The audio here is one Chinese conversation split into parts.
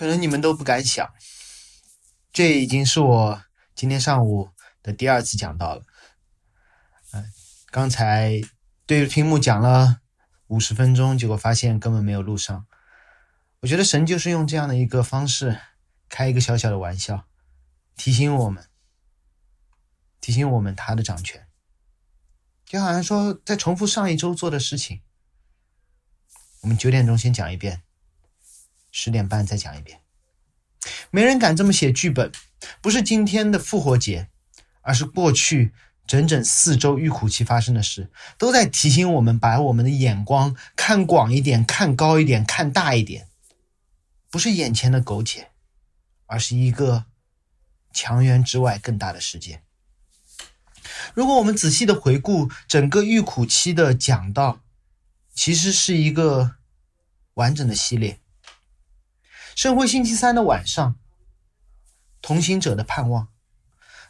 可能你们都不敢想，这已经是我今天上午的第二次讲到了。嗯，刚才对着屏幕讲了五十分钟，结果发现根本没有录上。我觉得神就是用这样的一个方式开一个小小的玩笑，提醒我们，提醒我们他的掌权，就好像说在重复上一周做的事情。我们九点钟先讲一遍。十点半再讲一遍，没人敢这么写剧本。不是今天的复活节，而是过去整整四周预苦期发生的事，都在提醒我们把我们的眼光看广一点、看高一点、看大一点。不是眼前的苟且，而是一个墙垣之外更大的世界。如果我们仔细的回顾整个预苦期的讲道，其实是一个完整的系列。圣会星期三的晚上，同行者的盼望。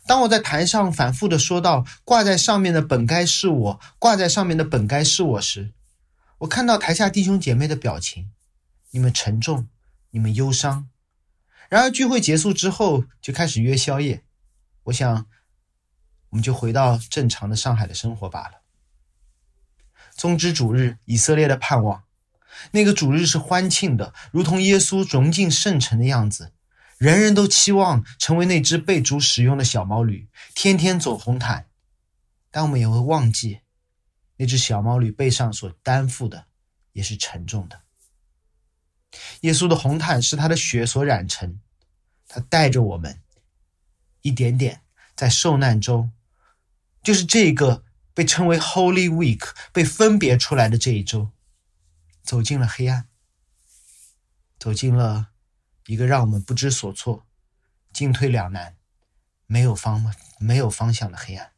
当我在台上反复的说到“挂在上面的本该是我，挂在上面的本该是我”时，我看到台下弟兄姐妹的表情，你们沉重，你们忧伤。然而聚会结束之后，就开始约宵夜。我想，我们就回到正常的上海的生活罢了。宗之主日，以色列的盼望。那个主日是欢庆的，如同耶稣融进圣城的样子。人人都期望成为那只被主使用的小毛驴，天天走红毯。但我们也会忘记，那只小毛驴背上所担负的也是沉重的。耶稣的红毯是他的血所染成，他带着我们一点点在受难中，就是这个被称为 Holy Week 被分别出来的这一周。走进了黑暗，走进了一个让我们不知所措、进退两难、没有方没有方向的黑暗。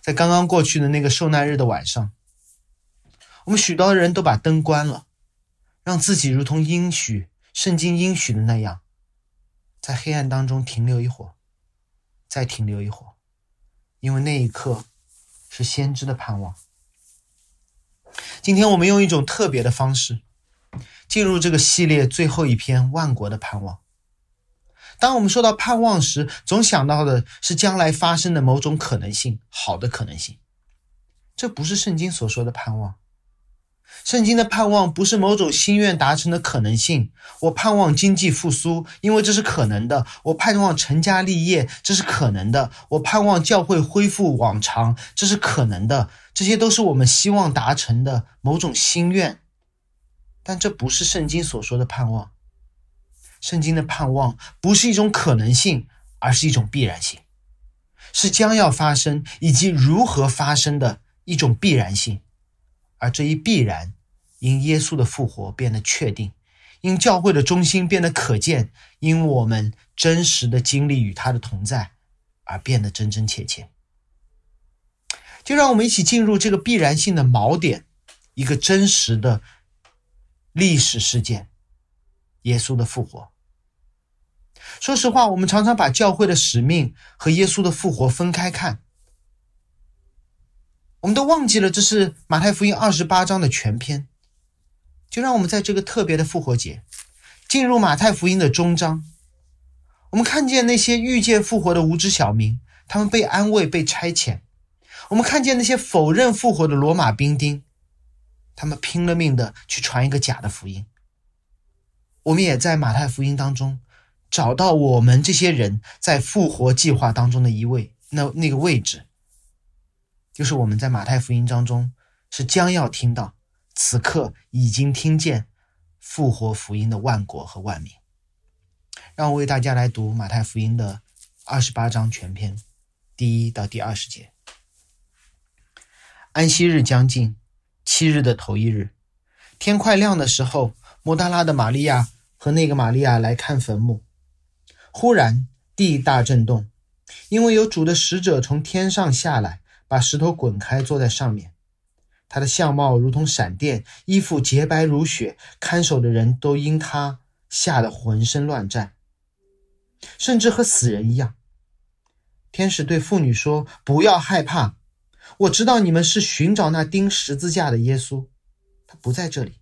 在刚刚过去的那个受难日的晚上，我们许多人都把灯关了，让自己如同应许圣经应许的那样，在黑暗当中停留一会儿，再停留一会儿，因为那一刻是先知的盼望。今天我们用一种特别的方式进入这个系列最后一篇《万国的盼望》。当我们说到盼望时，总想到的是将来发生的某种可能性，好的可能性。这不是圣经所说的盼望。圣经的盼望不是某种心愿达成的可能性。我盼望经济复苏，因为这是可能的；我盼望成家立业，这是可能的；我盼望教会恢复往常，这是可能的。这些都是我们希望达成的某种心愿，但这不是圣经所说的盼望。圣经的盼望不是一种可能性，而是一种必然性，是将要发生以及如何发生的一种必然性。而这一必然，因耶稣的复活变得确定，因教会的中心变得可见，因我们真实的经历与他的同在而变得真真切切。就让我们一起进入这个必然性的锚点，一个真实的历史事件——耶稣的复活。说实话，我们常常把教会的使命和耶稣的复活分开看。我们都忘记了，这是马太福音二十八章的全篇。就让我们在这个特别的复活节，进入马太福音的终章。我们看见那些遇见复活的无知小民，他们被安慰、被差遣；我们看见那些否认复活的罗马兵丁，他们拼了命的去传一个假的福音。我们也在马太福音当中找到我们这些人在复活计划当中的一位那那个位置。就是我们在马太福音当中是将要听到，此刻已经听见复活福音的万国和万民。让我为大家来读马太福音的二十八章全篇，第一到第二十节。安息日将近，七日的头一日，天快亮的时候，摩大拉的玛利亚和那个玛利亚来看坟墓。忽然地大震动，因为有主的使者从天上下来。把石头滚开，坐在上面。他的相貌如同闪电，衣服洁白如雪。看守的人都因他吓得浑身乱颤，甚至和死人一样。天使对妇女说：“不要害怕，我知道你们是寻找那钉十字架的耶稣，他不在这里。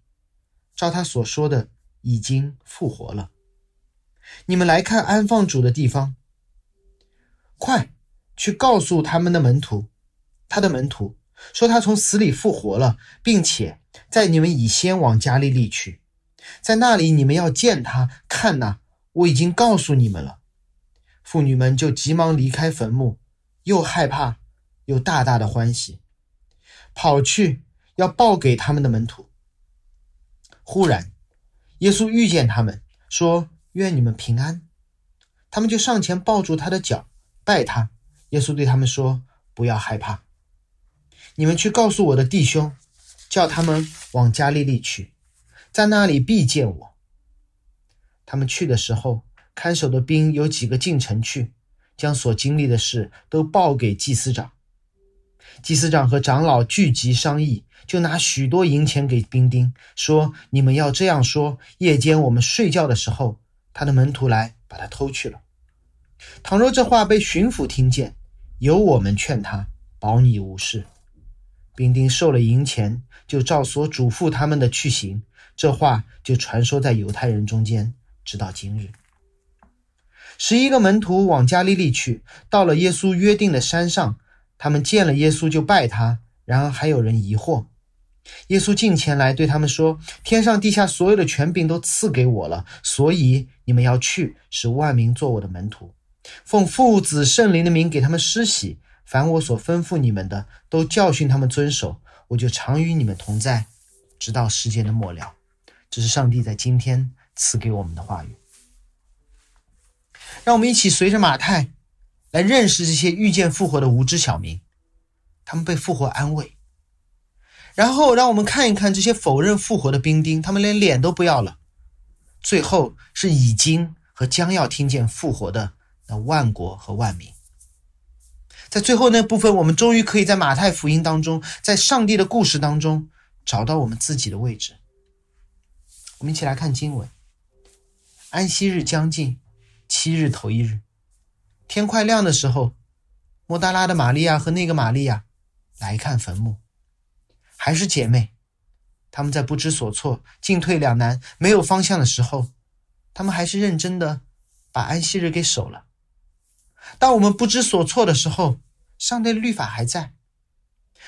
照他所说的，已经复活了。你们来看安放主的地方，快去告诉他们的门徒，他的门徒说他从死里复活了，并且在你们以先往加利利去，在那里你们要见他。看呐，我已经告诉你们了。妇女们就急忙离开坟墓，又害怕又大大的欢喜，跑去要报给他们的门徒。忽然，耶稣遇见他们，说：“愿你们平安。”他们就上前抱住他的脚，拜他。耶稣对他们说：“不要害怕，你们去告诉我的弟兄，叫他们往加利利去，在那里必见我。”他们去的时候。看守的兵有几个进城去，将所经历的事都报给祭司长。祭司长和长老聚集商议，就拿许多银钱给兵丁，说：“你们要这样说：夜间我们睡觉的时候，他的门徒来把他偷去了。倘若这话被巡抚听见，由我们劝他，保你无事。”兵丁受了银钱，就照所嘱咐他们的去行。这话就传说在犹太人中间，直到今日。十一个门徒往加利利去，到了耶稣约定的山上，他们见了耶稣就拜他。然而还有人疑惑。耶稣近前来对他们说：“天上地下所有的权柄都赐给我了，所以你们要去，使万民做我的门徒，奉父子圣灵的名给他们施洗。凡我所吩咐你们的，都教训他们遵守。我就常与你们同在，直到世界的末了。”这是上帝在今天赐给我们的话语。让我们一起随着马太来认识这些遇见复活的无知小民，他们被复活安慰。然后让我们看一看这些否认复活的兵丁，他们连脸都不要了。最后是已经和将要听见复活的那万国和万民。在最后那部分，我们终于可以在马太福音当中，在上帝的故事当中找到我们自己的位置。我们一起来看经文：安息日将近。七日头一日，天快亮的时候，莫大拉的玛利亚和那个玛利亚来看坟墓，还是姐妹。他们在不知所措、进退两难、没有方向的时候，他们还是认真的把安息日给守了。当我们不知所措的时候，上帝的律法还在，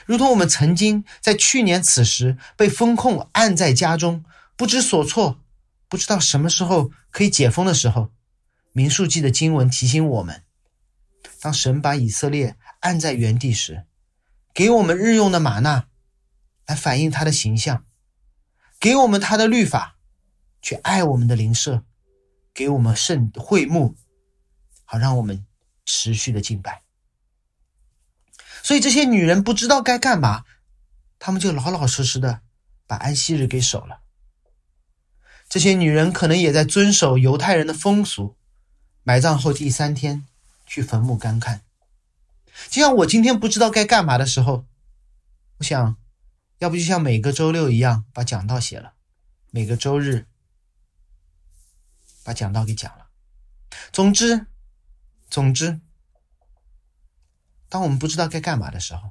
如同我们曾经在去年此时被封控，按在家中，不知所措，不知道什么时候可以解封的时候。民数记的经文提醒我们：当神把以色列按在原地时，给我们日用的玛纳，来反映他的形象；给我们他的律法，去爱我们的灵舍；给我们圣会幕，好让我们持续的敬拜。所以这些女人不知道该干嘛，她们就老老实实的把安息日给守了。这些女人可能也在遵守犹太人的风俗。埋葬后第三天去坟墓干看，就像我今天不知道该干嘛的时候，我想，要不就像每个周六一样把讲道写了，每个周日把讲道给讲了。总之，总之，当我们不知道该干嘛的时候，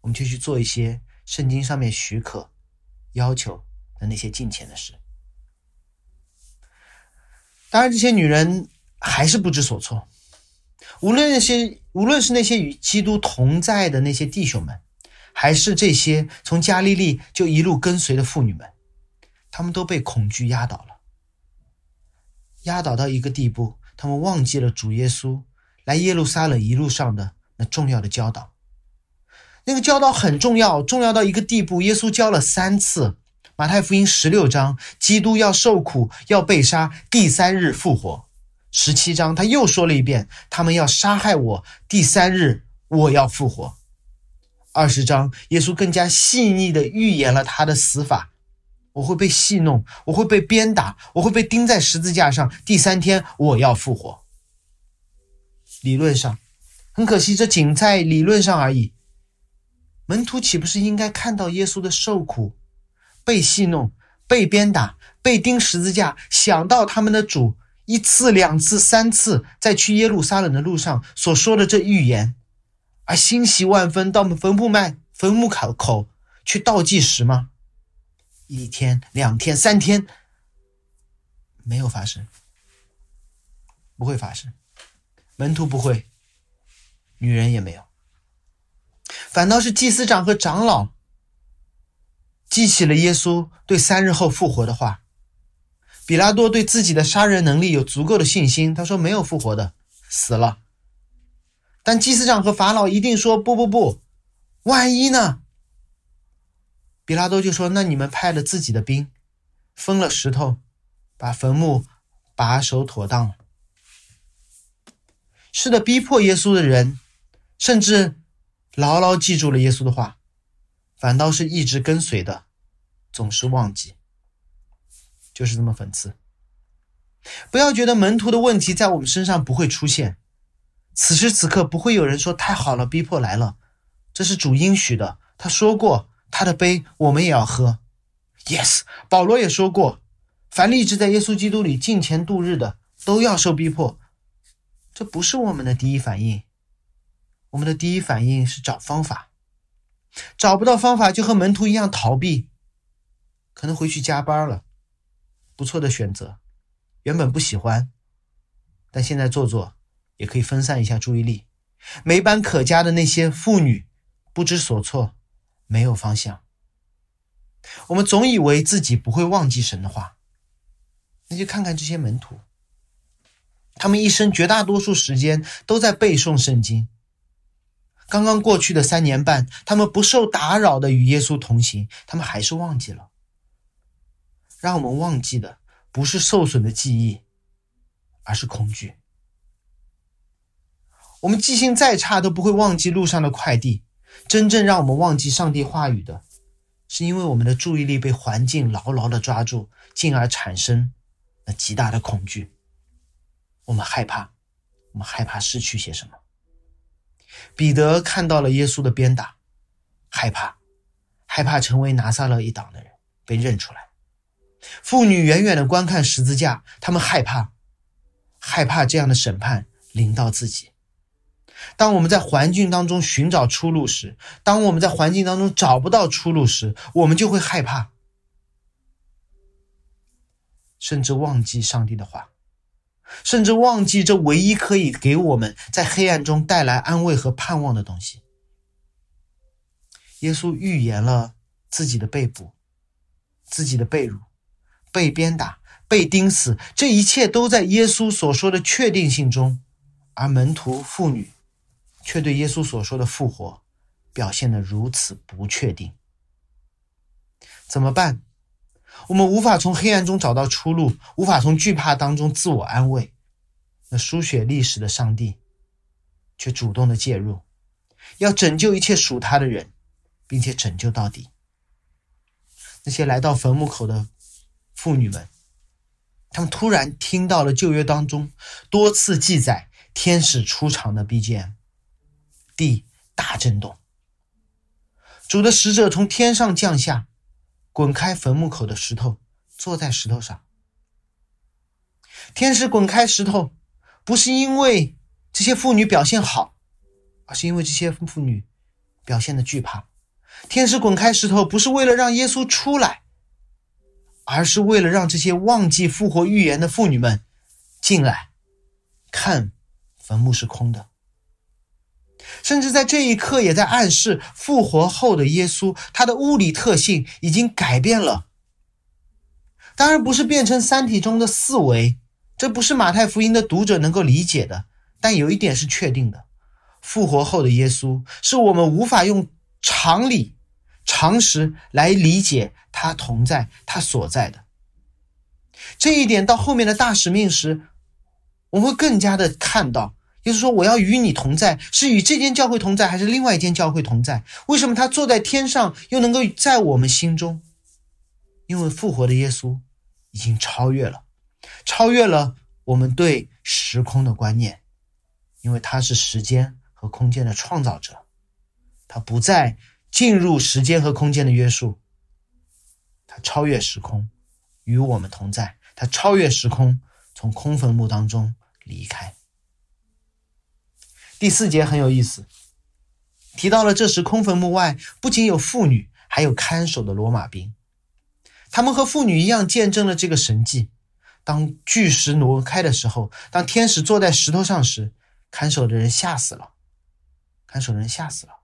我们就去做一些圣经上面许可、要求的那些金钱的事。当然，这些女人。还是不知所措。无论那些，无论是那些与基督同在的那些弟兄们，还是这些从加利利就一路跟随的妇女们，他们都被恐惧压倒了，压倒到一个地步，他们忘记了主耶稣来耶路撒冷一路上的那重要的教导。那个教导很重要，重要到一个地步，耶稣教了三次。马太福音十六章，基督要受苦，要被杀，第三日复活。十七章，他又说了一遍：“他们要杀害我，第三日我要复活。”二十章，耶稣更加细腻的预言了他的死法：“我会被戏弄，我会被鞭打，我会被钉在十字架上，第三天我要复活。”理论上，很可惜，这仅在理论上而已。门徒岂不是应该看到耶稣的受苦、被戏弄、被鞭打、被钉十字架，想到他们的主？一次、两次、三次，在去耶路撒冷的路上所说的这预言，而欣喜万分，到坟墓卖坟墓口口去倒计时吗？一天、两天、三天，没有发生，不会发生。门徒不会，女人也没有，反倒是祭司长和长老记起了耶稣对三日后复活的话。比拉多对自己的杀人能力有足够的信心，他说没有复活的，死了。但祭司长和法老一定说不不不，万一呢？比拉多就说：“那你们派了自己的兵，封了石头，把坟墓把守妥当。”是的，逼迫耶稣的人，甚至牢牢记住了耶稣的话，反倒是一直跟随的，总是忘记。就是这么讽刺。不要觉得门徒的问题在我们身上不会出现，此时此刻不会有人说太好了，逼迫来了，这是主应许的。他说过，他的杯我们也要喝。Yes，保罗也说过，凡立志在耶稣基督里敬虔度日的，都要受逼迫。这不是我们的第一反应，我们的第一反应是找方法，找不到方法就和门徒一样逃避，可能回去加班了。不错的选择，原本不喜欢，但现在做做也可以分散一下注意力。没班可加的那些妇女不知所措，没有方向。我们总以为自己不会忘记神的话，那就看看这些门徒，他们一生绝大多数时间都在背诵圣经。刚刚过去的三年半，他们不受打扰的与耶稣同行，他们还是忘记了。让我们忘记的不是受损的记忆，而是恐惧。我们记性再差都不会忘记路上的快递。真正让我们忘记上帝话语的，是因为我们的注意力被环境牢牢的抓住，进而产生那极大的恐惧。我们害怕，我们害怕失去些什么。彼得看到了耶稣的鞭打，害怕，害怕成为拿撒勒一党的人被认出来。妇女远远的观看十字架，他们害怕，害怕这样的审判临到自己。当我们在环境当中寻找出路时，当我们在环境当中找不到出路时，我们就会害怕，甚至忘记上帝的话，甚至忘记这唯一可以给我们在黑暗中带来安慰和盼望的东西。耶稣预言了自己的被捕，自己的被辱。被鞭打、被钉死，这一切都在耶稣所说的确定性中，而门徒、妇女却对耶稣所说的复活表现得如此不确定。怎么办？我们无法从黑暗中找到出路，无法从惧怕当中自我安慰。那书写历史的上帝却主动的介入，要拯救一切属他的人，并且拯救到底。那些来到坟墓口的。妇女们，他们突然听到了旧约当中多次记载天使出场的 BGM，地大震动，主的使者从天上降下，滚开坟墓口的石头，坐在石头上。天使滚开石头，不是因为这些妇女表现好，而是因为这些妇女表现的惧怕。天使滚开石头，不是为了让耶稣出来。而是为了让这些忘记复活预言的妇女们进来，看坟墓是空的，甚至在这一刻也在暗示复活后的耶稣，他的物理特性已经改变了。当然不是变成三体中的四维，这不是马太福音的读者能够理解的。但有一点是确定的：复活后的耶稣是我们无法用常理。常识来理解他同在，他所在的这一点，到后面的大使命时，我们会更加的看到。就是说，我要与你同在，是与这间教会同在，还是另外一间教会同在？为什么他坐在天上，又能够在我们心中？因为复活的耶稣已经超越了，超越了我们对时空的观念，因为他是时间和空间的创造者，他不再。进入时间和空间的约束，他超越时空，与我们同在；他超越时空，从空坟墓当中离开。第四节很有意思，提到了这时空坟墓外不仅有妇女，还有看守的罗马兵，他们和妇女一样见证了这个神迹。当巨石挪开的时候，当天使坐在石头上时，看守的人吓死了。看守的人吓死了。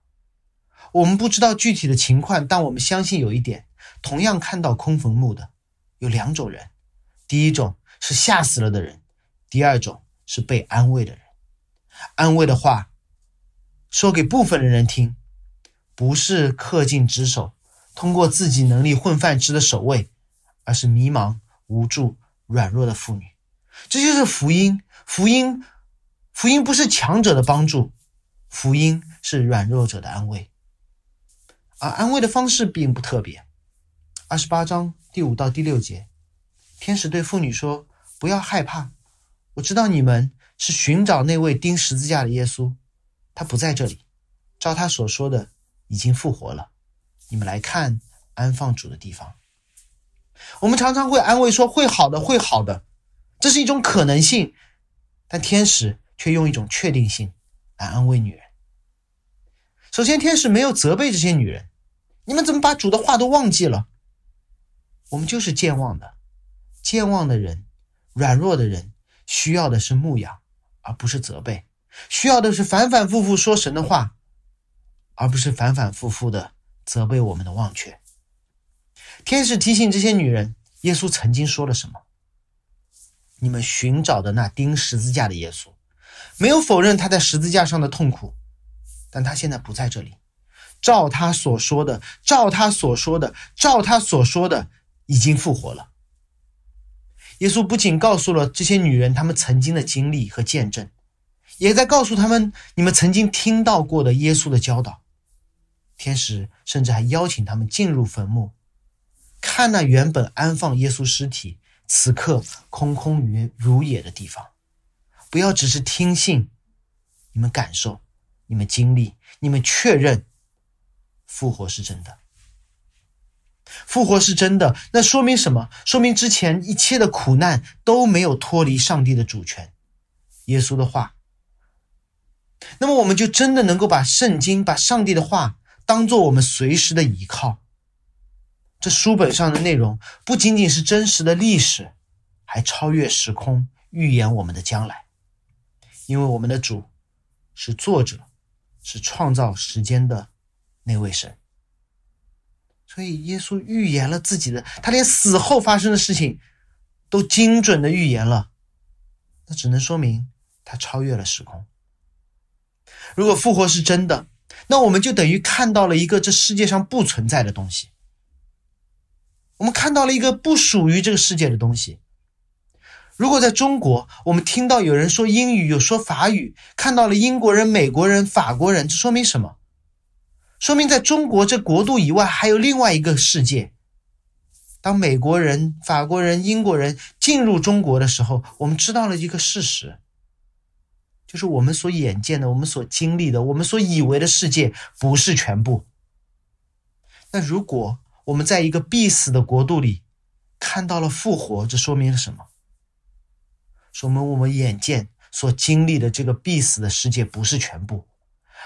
我们不知道具体的情况，但我们相信有一点：同样看到空坟墓的有两种人，第一种是吓死了的人，第二种是被安慰的人。安慰的话说给部分的人听，不是恪尽职守，通过自己能力混饭吃的守卫，而是迷茫、无助、软弱的妇女。这就是福音。福音，福音不是强者的帮助。福音是软弱者的安慰，而安慰的方式并不特别。二十八章第五到第六节，天使对妇女说：“不要害怕，我知道你们是寻找那位钉十字架的耶稣，他不在这里，照他所说的，已经复活了。你们来看安放主的地方。”我们常常会安慰说：“会好的，会好的。”这是一种可能性，但天使却用一种确定性。来安慰女人。首先，天使没有责备这些女人，你们怎么把主的话都忘记了？我们就是健忘的，健忘的人，软弱的人，需要的是牧养，而不是责备；需要的是反反复复说神的话，而不是反反复复的责备我们的忘却。天使提醒这些女人，耶稣曾经说了什么？你们寻找的那钉十字架的耶稣。没有否认他在十字架上的痛苦，但他现在不在这里。照他所说的，照他所说的，照他所说的，已经复活了。耶稣不仅告诉了这些女人他们曾经的经历和见证，也在告诉他们你们曾经听到过的耶稣的教导。天使甚至还邀请他们进入坟墓，看那原本安放耶稣尸体，此刻空空如如也的地方。不要只是听信，你们感受，你们经历，你们确认，复活是真的。复活是真的，那说明什么？说明之前一切的苦难都没有脱离上帝的主权。耶稣的话，那么我们就真的能够把圣经、把上帝的话当做我们随时的依靠。这书本上的内容不仅仅是真实的历史，还超越时空，预言我们的将来。因为我们的主是作者，是创造时间的那位神，所以耶稣预言了自己的，他连死后发生的事情都精准的预言了，那只能说明他超越了时空。如果复活是真的，那我们就等于看到了一个这世界上不存在的东西，我们看到了一个不属于这个世界的东西。如果在中国，我们听到有人说英语，有说法语，看到了英国人、美国人、法国人，这说明什么？说明在中国这国度以外还有另外一个世界。当美国人、法国人、英国人进入中国的时候，我们知道了一个事实，就是我们所眼见的、我们所经历的、我们所以为的世界不是全部。那如果我们在一个必死的国度里看到了复活，这说明了什么？说明我们眼见所经历的这个必死的世界不是全部，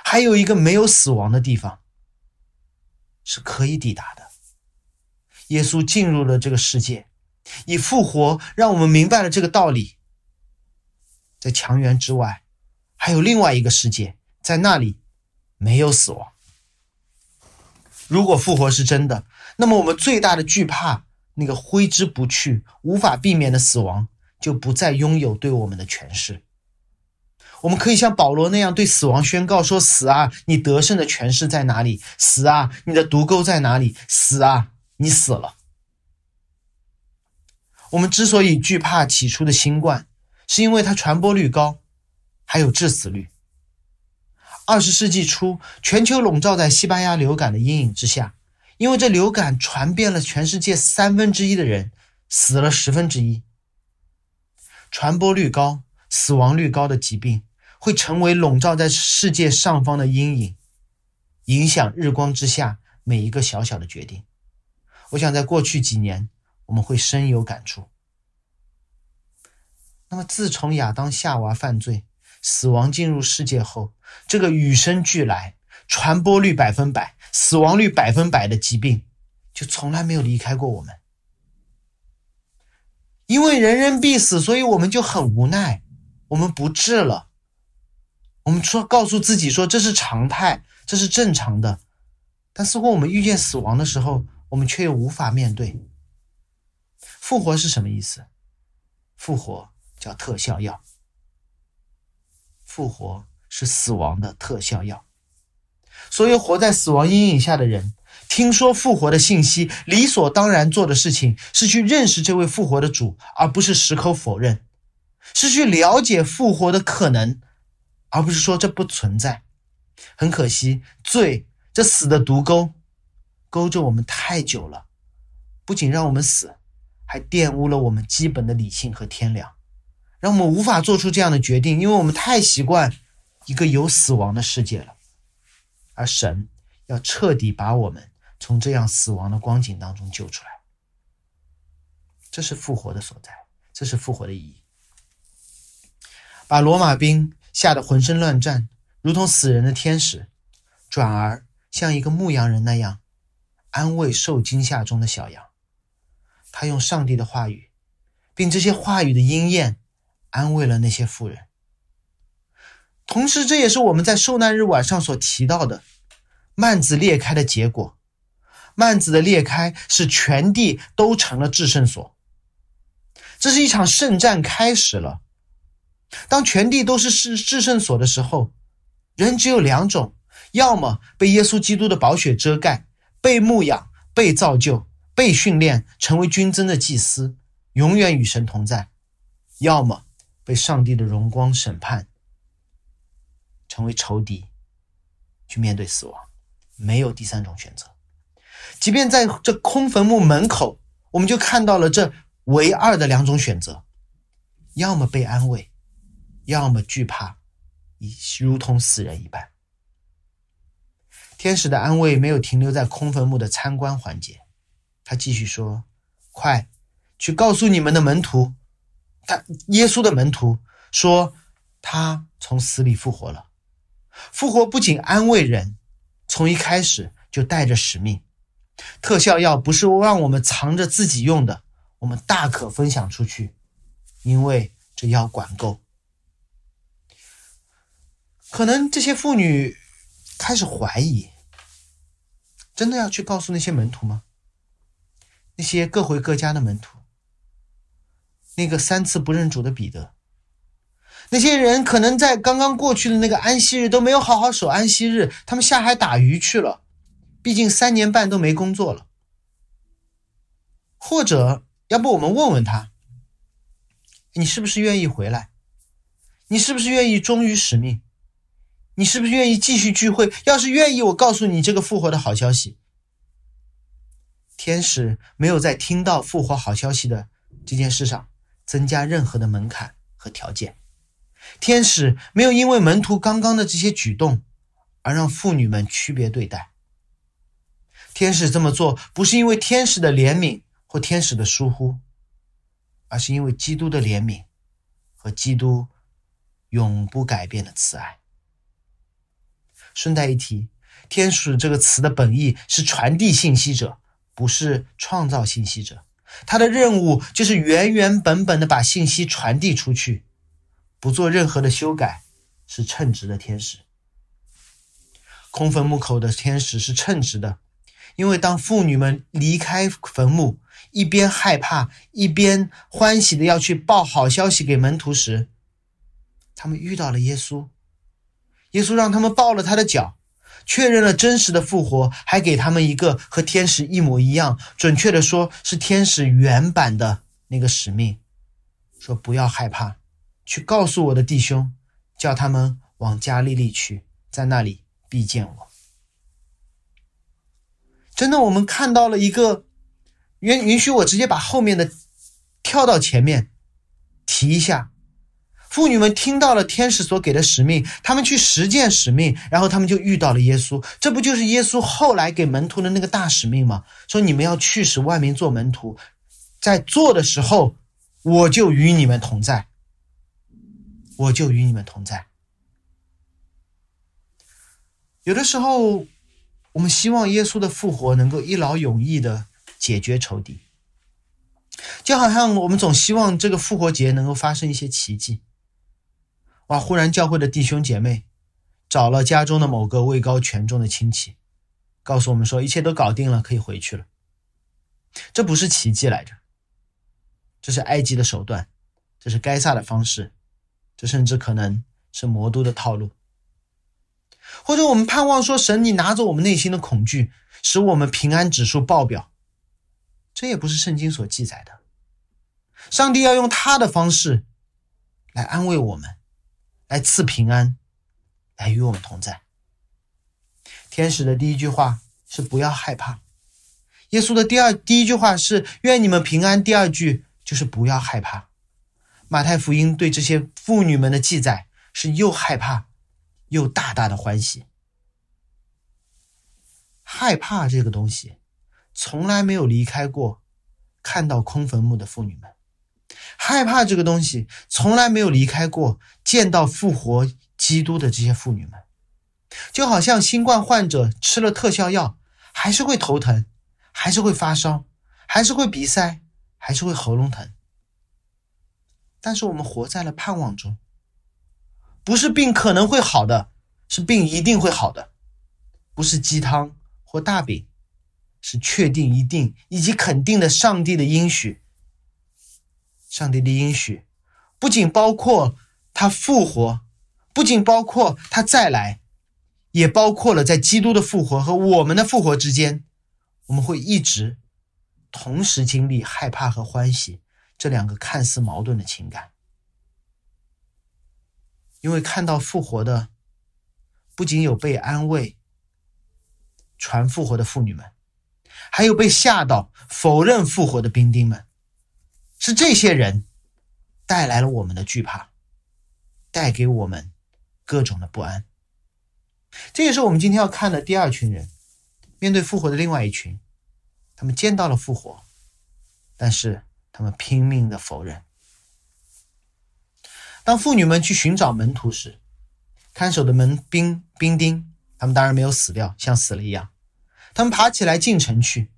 还有一个没有死亡的地方是可以抵达的。耶稣进入了这个世界，以复活让我们明白了这个道理。在墙垣之外，还有另外一个世界，在那里没有死亡。如果复活是真的，那么我们最大的惧怕那个挥之不去、无法避免的死亡。就不再拥有对我们的权势。我们可以像保罗那样对死亡宣告说：“死啊，你得胜的权势在哪里？死啊，你的毒钩在哪里？死啊，你死了。”我们之所以惧怕起初的新冠，是因为它传播率高，还有致死率。二十世纪初，全球笼罩在西班牙流感的阴影之下，因为这流感传遍了全世界三分之一的人，死了十分之一。传播率高、死亡率高的疾病会成为笼罩在世界上方的阴影，影响日光之下每一个小小的决定。我想，在过去几年，我们会深有感触。那么，自从亚当夏娃犯罪、死亡进入世界后，这个与生俱来、传播率百分百、死亡率百分百的疾病，就从来没有离开过我们。因为人人必死，所以我们就很无奈，我们不治了。我们说告诉自己说这是常态，这是正常的。但似乎我们遇见死亡的时候，我们却又无法面对。复活是什么意思？复活叫特效药。复活是死亡的特效药。所有活在死亡阴影下的人，听说复活的信息，理所当然做的事情是去认识这位复活的主，而不是矢口否认；是去了解复活的可能，而不是说这不存在。很可惜，罪。这死的毒钩，勾着我们太久了，不仅让我们死，还玷污了我们基本的理性和天良，让我们无法做出这样的决定，因为我们太习惯一个有死亡的世界了。而神要彻底把我们从这样死亡的光景当中救出来，这是复活的所在，这是复活的意义。把罗马兵吓得浑身乱颤，如同死人的天使，转而。像一个牧羊人那样安慰受惊吓中的小羊，他用上帝的话语，并这些话语的应验，安慰了那些妇人。同时，这也是我们在受难日晚上所提到的幔子裂开的结果。幔子的裂开使全地都成了制胜所，这是一场圣战开始了。当全地都是制制胜所的时候，人只有两种。要么被耶稣基督的宝血遮盖，被牧养、被造就、被训练，成为军尊的祭司，永远与神同在；要么被上帝的荣光审判，成为仇敌，去面对死亡。没有第三种选择。即便在这空坟墓门口，我们就看到了这唯二的两种选择：要么被安慰，要么惧怕，以如同死人一般。天使的安慰没有停留在空坟墓的参观环节，他继续说：“快去告诉你们的门徒，他耶稣的门徒说，他从死里复活了。复活不仅安慰人，从一开始就带着使命。特效药不是让我们藏着自己用的，我们大可分享出去，因为这药管够。可能这些妇女。”开始怀疑，真的要去告诉那些门徒吗？那些各回各家的门徒，那个三次不认主的彼得，那些人可能在刚刚过去的那个安息日都没有好好守安息日，他们下海打鱼去了，毕竟三年半都没工作了。或者，要不我们问问他，你是不是愿意回来？你是不是愿意忠于使命？你是不是愿意继续聚会？要是愿意，我告诉你这个复活的好消息。天使没有在听到复活好消息的这件事上增加任何的门槛和条件。天使没有因为门徒刚刚的这些举动而让妇女们区别对待。天使这么做不是因为天使的怜悯或天使的疏忽，而是因为基督的怜悯和基督永不改变的慈爱。顺带一提，“天使”这个词的本意是传递信息者，不是创造信息者。他的任务就是原原本本的把信息传递出去，不做任何的修改，是称职的天使。空坟墓口的天使是称职的，因为当妇女们离开坟墓，一边害怕，一边欢喜的要去报好消息给门徒时，他们遇到了耶稣。耶稣让他们抱了他的脚，确认了真实的复活，还给他们一个和天使一模一样，准确的说是天使原版的那个使命，说不要害怕，去告诉我的弟兄，叫他们往加利利去，在那里必见我。真的，我们看到了一个，允允许我直接把后面的跳到前面提一下。妇女们听到了天使所给的使命，他们去实践使命，然后他们就遇到了耶稣。这不就是耶稣后来给门徒的那个大使命吗？说你们要去使万民做门徒，在做的时候，我就与你们同在，我就与你们同在。有的时候，我们希望耶稣的复活能够一劳永逸的解决仇敌，就好像我们总希望这个复活节能够发生一些奇迹。哇！忽然教会的弟兄姐妹找了家中的某个位高权重的亲戚，告诉我们说一切都搞定了，可以回去了。这不是奇迹来着，这是埃及的手段，这是该萨的方式，这甚至可能是魔都的套路。或者我们盼望说神，你拿走我们内心的恐惧，使我们平安指数爆表，这也不是圣经所记载的。上帝要用他的方式来安慰我们，来赐平安，来与我们同在。天使的第一句话是不要害怕，耶稣的第二第一句话是愿你们平安，第二句就是不要害怕。马太福音对这些妇女们的记载是又害怕。又大大的欢喜，害怕这个东西，从来没有离开过看到空坟墓的妇女们。害怕这个东西，从来没有离开过见到复活基督的这些妇女们。就好像新冠患者吃了特效药，还是会头疼，还是会发烧，还是会鼻塞，还是会喉咙疼。但是我们活在了盼望中。不是病可能会好的，是病一定会好的。不是鸡汤或大饼，是确定、一定以及肯定的上帝的应许。上帝的应许不仅包括他复活，不仅包括他再来，也包括了在基督的复活和我们的复活之间，我们会一直同时经历害怕和欢喜这两个看似矛盾的情感。因为看到复活的，不仅有被安慰、传复活的妇女们，还有被吓到、否认复活的兵丁们，是这些人带来了我们的惧怕，带给我们各种的不安。这也是我们今天要看的第二群人，面对复活的另外一群，他们见到了复活，但是他们拼命的否认。当妇女们去寻找门徒时，看守的门兵兵丁，他们当然没有死掉，像死了一样。他们爬起来进城去，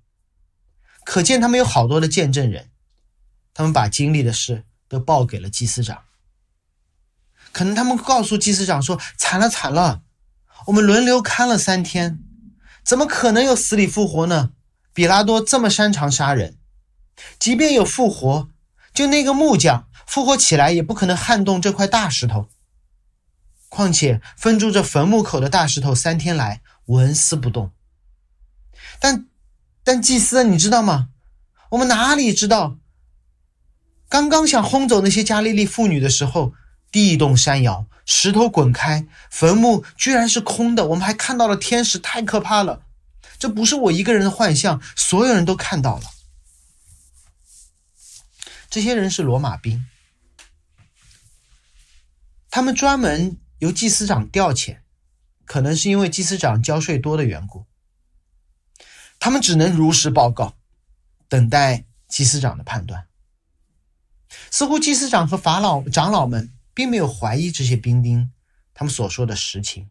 可见他们有好多的见证人。他们把经历的事都报给了祭司长。可能他们告诉祭司长说：“惨了惨了，我们轮流看了三天，怎么可能有死里复活呢？比拉多这么擅长杀人，即便有复活，就那个木匠。”复活起来也不可能撼动这块大石头。况且封住这坟墓口的大石头三天来纹丝不动。但但祭司，你知道吗？我们哪里知道？刚刚想轰走那些加利利妇女的时候，地动山摇，石头滚开，坟墓居然是空的。我们还看到了天使，太可怕了！这不是我一个人的幻象，所有人都看到了。这些人是罗马兵。他们专门由祭司长调遣，可能是因为祭司长交税多的缘故。他们只能如实报告，等待祭司长的判断。似乎祭司长和法老长老们并没有怀疑这些兵丁他们所说的实情，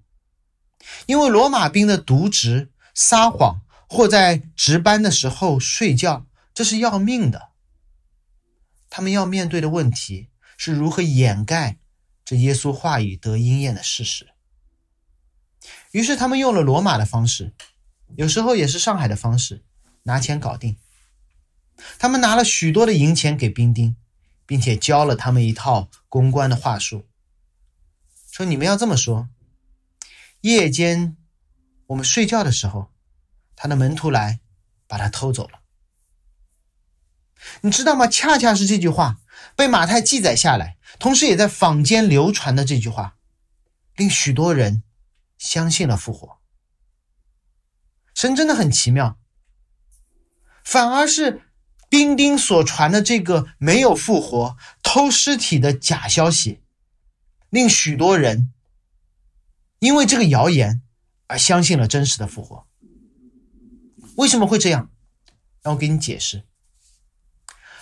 因为罗马兵的渎职、撒谎或在值班的时候睡觉，这是要命的。他们要面对的问题是如何掩盖。这耶稣话语得应验的事实。于是他们用了罗马的方式，有时候也是上海的方式，拿钱搞定。他们拿了许多的银钱给兵丁，并且教了他们一套公关的话术，说：“你们要这么说，夜间我们睡觉的时候，他的门徒来把他偷走了。你知道吗？恰恰是这句话。”被马太记载下来，同时也在坊间流传的这句话，令许多人相信了复活。神真的很奇妙，反而是兵丁所传的这个没有复活、偷尸体的假消息，令许多人因为这个谣言而相信了真实的复活。为什么会这样？让我给你解释。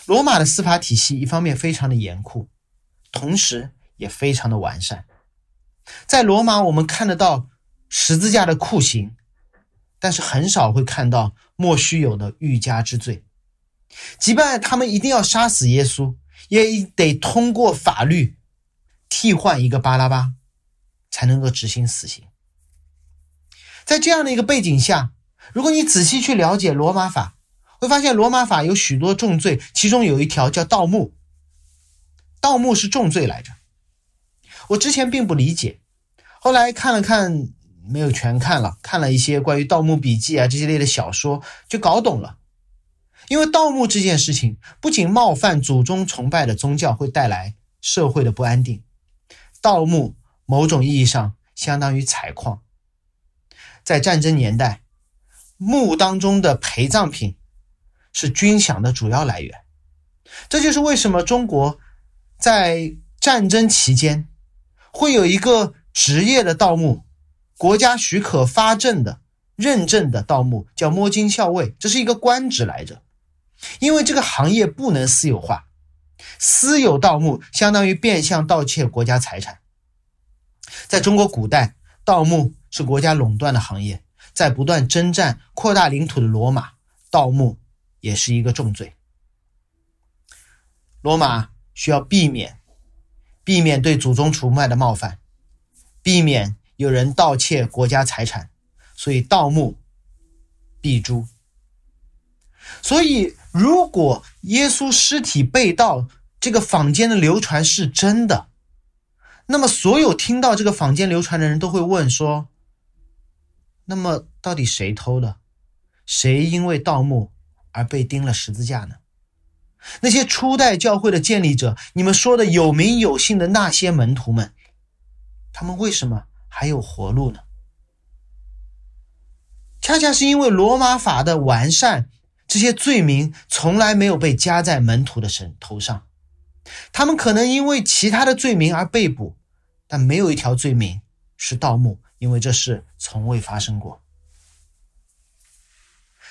罗马的司法体系一方面非常的严酷，同时也非常的完善。在罗马，我们看得到十字架的酷刑，但是很少会看到莫须有的欲加之罪。即便他们一定要杀死耶稣，也得通过法律替换一个巴拉巴，才能够执行死刑。在这样的一个背景下，如果你仔细去了解罗马法，会发现罗马法有许多重罪，其中有一条叫盗墓。盗墓是重罪来着。我之前并不理解，后来看了看，没有全看了，看了一些关于《盗墓笔记》啊这些类的小说，就搞懂了。因为盗墓这件事情，不仅冒犯祖宗崇拜的宗教，会带来社会的不安定。盗墓某种意义上相当于采矿。在战争年代，墓当中的陪葬品是军饷的主要来源。这就是为什么中国在战争期间会有一个职业的盗墓，国家许可发证的认证的盗墓叫摸金校尉，这是一个官职来着。因为这个行业不能私有化，私有盗墓相当于变相盗窃国家财产。在中国古代，盗墓是国家垄断的行业，在不断征战、扩大领土的罗马，盗墓也是一个重罪。罗马需要避免避免对祖宗崇拜的冒犯，避免有人盗窃国家财产，所以盗墓必诛。所以，如果耶稣尸体被盗这个坊间的流传是真的，那么所有听到这个坊间流传的人都会问说：那么到底谁偷的？谁因为盗墓而被钉了十字架呢？那些初代教会的建立者，你们说的有名有姓的那些门徒们，他们为什么还有活路呢？恰恰是因为罗马法的完善。这些罪名从来没有被加在门徒的身头上，他们可能因为其他的罪名而被捕，但没有一条罪名是盗墓，因为这事从未发生过。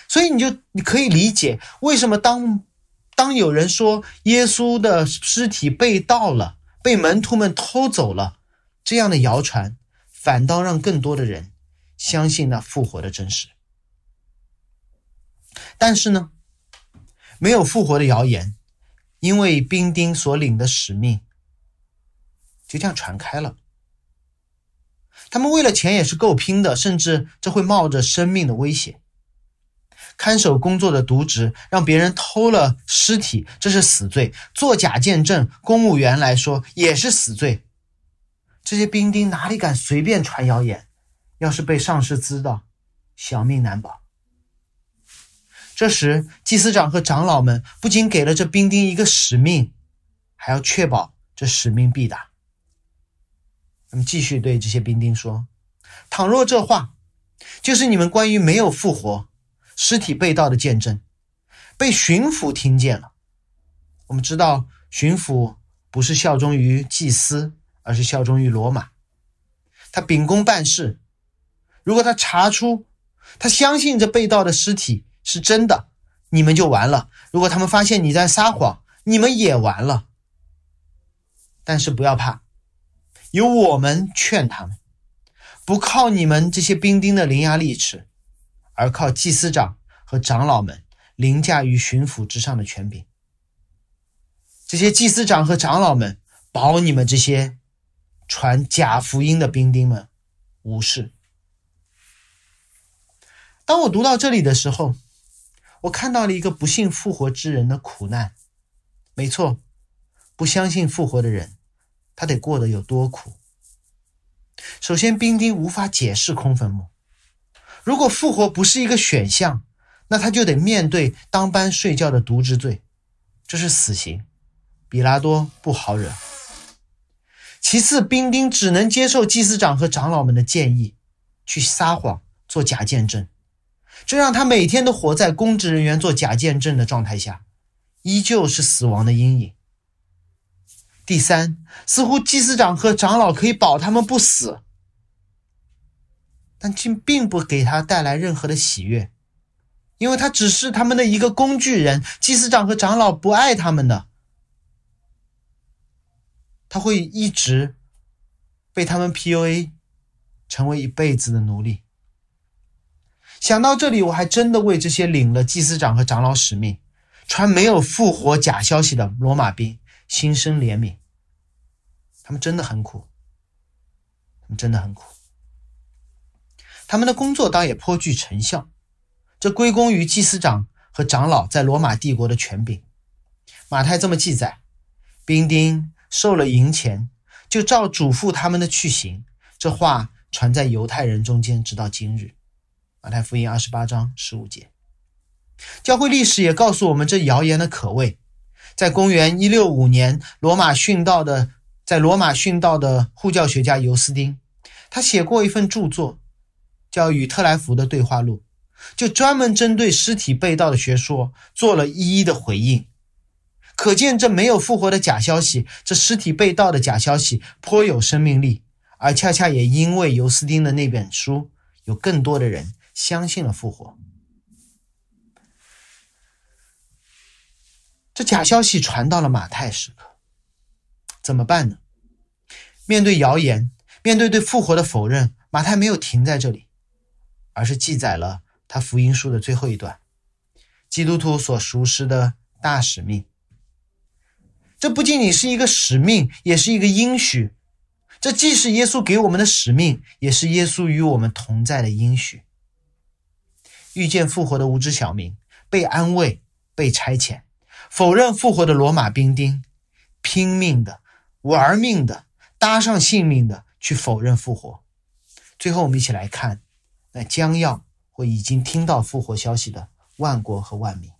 所以你就你可以理解为什么当当有人说耶稣的尸体被盗了，被门徒们偷走了，这样的谣传反倒让更多的人相信那复活的真实。但是呢，没有复活的谣言，因为兵丁所领的使命就这样传开了。他们为了钱也是够拼的，甚至这会冒着生命的危险。看守工作的渎职，让别人偷了尸体，这是死罪；作假见证，公务员来说也是死罪。这些兵丁哪里敢随便传谣言？要是被上司知道，小命难保。这时，祭司长和长老们不仅给了这兵丁一个使命，还要确保这使命必达。他们，继续对这些兵丁说：“倘若这话就是你们关于没有复活、尸体被盗的见证，被巡抚听见了，我们知道巡抚不是效忠于祭司，而是效忠于罗马。他秉公办事。如果他查出他相信这被盗的尸体，是真的，你们就完了。如果他们发现你在撒谎，你们也完了。但是不要怕，有我们劝他们，不靠你们这些兵丁的伶牙俐齿，而靠祭司长和长老们凌驾于巡抚之上的权柄。这些祭司长和长老们保你们这些传假福音的兵丁们无事。当我读到这里的时候。我看到了一个不信复活之人的苦难，没错，不相信复活的人，他得过得有多苦？首先，兵丁无法解释空坟墓。如果复活不是一个选项，那他就得面对当班睡觉的渎职罪，这是死刑。比拉多不好惹。其次，兵丁只能接受祭司长和长老们的建议，去撒谎做假见证。这让他每天都活在公职人员做假见证的状态下，依旧是死亡的阴影。第三，似乎祭司长和长老可以保他们不死，但竟并不给他带来任何的喜悦，因为他只是他们的一个工具人。祭司长和长老不爱他们的，他会一直被他们 PUA，成为一辈子的奴隶。想到这里，我还真的为这些领了祭司长和长老使命，传没有复活假消息的罗马兵心生怜悯。他们真的很苦，他们真的很苦。他们的工作倒也颇具成效，这归功于祭司长和长老在罗马帝国的权柄。马太这么记载：兵丁受了银钱，就照嘱咐他们的去行。这话传在犹太人中间，直到今日。马太福音二十八章十五节。教会历史也告诉我们这谣言的可畏。在公元一六五年，罗马殉道的在罗马殉道的护教学家尤斯丁，他写过一份著作，叫《与特莱弗的对话录》，就专门针对尸体被盗的学说做了一一的回应。可见，这没有复活的假消息，这尸体被盗的假消息颇有生命力，而恰恰也因为尤斯丁的那本书，有更多的人相信了复活。这假消息传到了马太时刻，怎么办呢？面对谣言，面对对复活的否认，马太没有停在这里，而是记载了他福音书的最后一段：基督徒所熟识的大使命。这不仅仅是一个使命，也是一个应许。这既是耶稣给我们的使命，也是耶稣与我们同在的应许。遇见复活的无知小民，被安慰，被差遣；否认复活的罗马兵丁，拼命的、玩命的、搭上性命的去否认复活。最后，我们一起来看那将要或已经听到复活消息的万国和万民。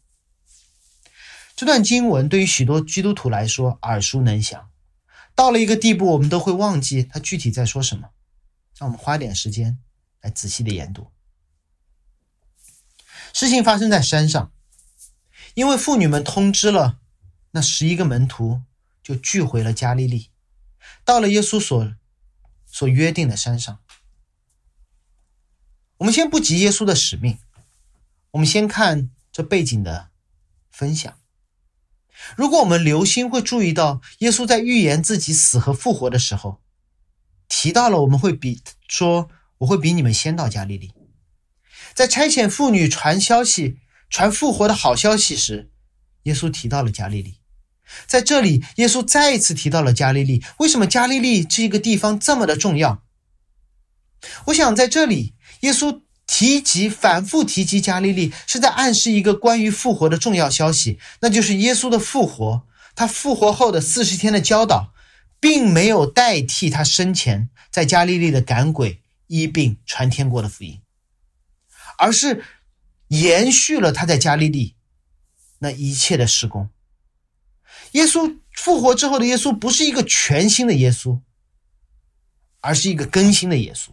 这段经文对于许多基督徒来说耳熟能详，到了一个地步，我们都会忘记他具体在说什么。让我们花点时间来仔细的研读。事情发生在山上，因为妇女们通知了那十一个门徒，就聚回了加利利，到了耶稣所所约定的山上。我们先不急耶稣的使命，我们先看这背景的分享。如果我们留心，会注意到耶稣在预言自己死和复活的时候，提到了我们会比说我会比你们先到加利利。在差遣妇女传消息、传复活的好消息时，耶稣提到了加利利。在这里，耶稣再一次提到了加利利。为什么加利利这个地方这么的重要？我想在这里，耶稣。提及反复提及加利利，是在暗示一个关于复活的重要消息，那就是耶稣的复活。他复活后的四十天的教导，并没有代替他生前在加利利的赶鬼、医病、传天国的福音，而是延续了他在加利利那一切的施工。耶稣复活之后的耶稣，不是一个全新的耶稣，而是一个更新的耶稣。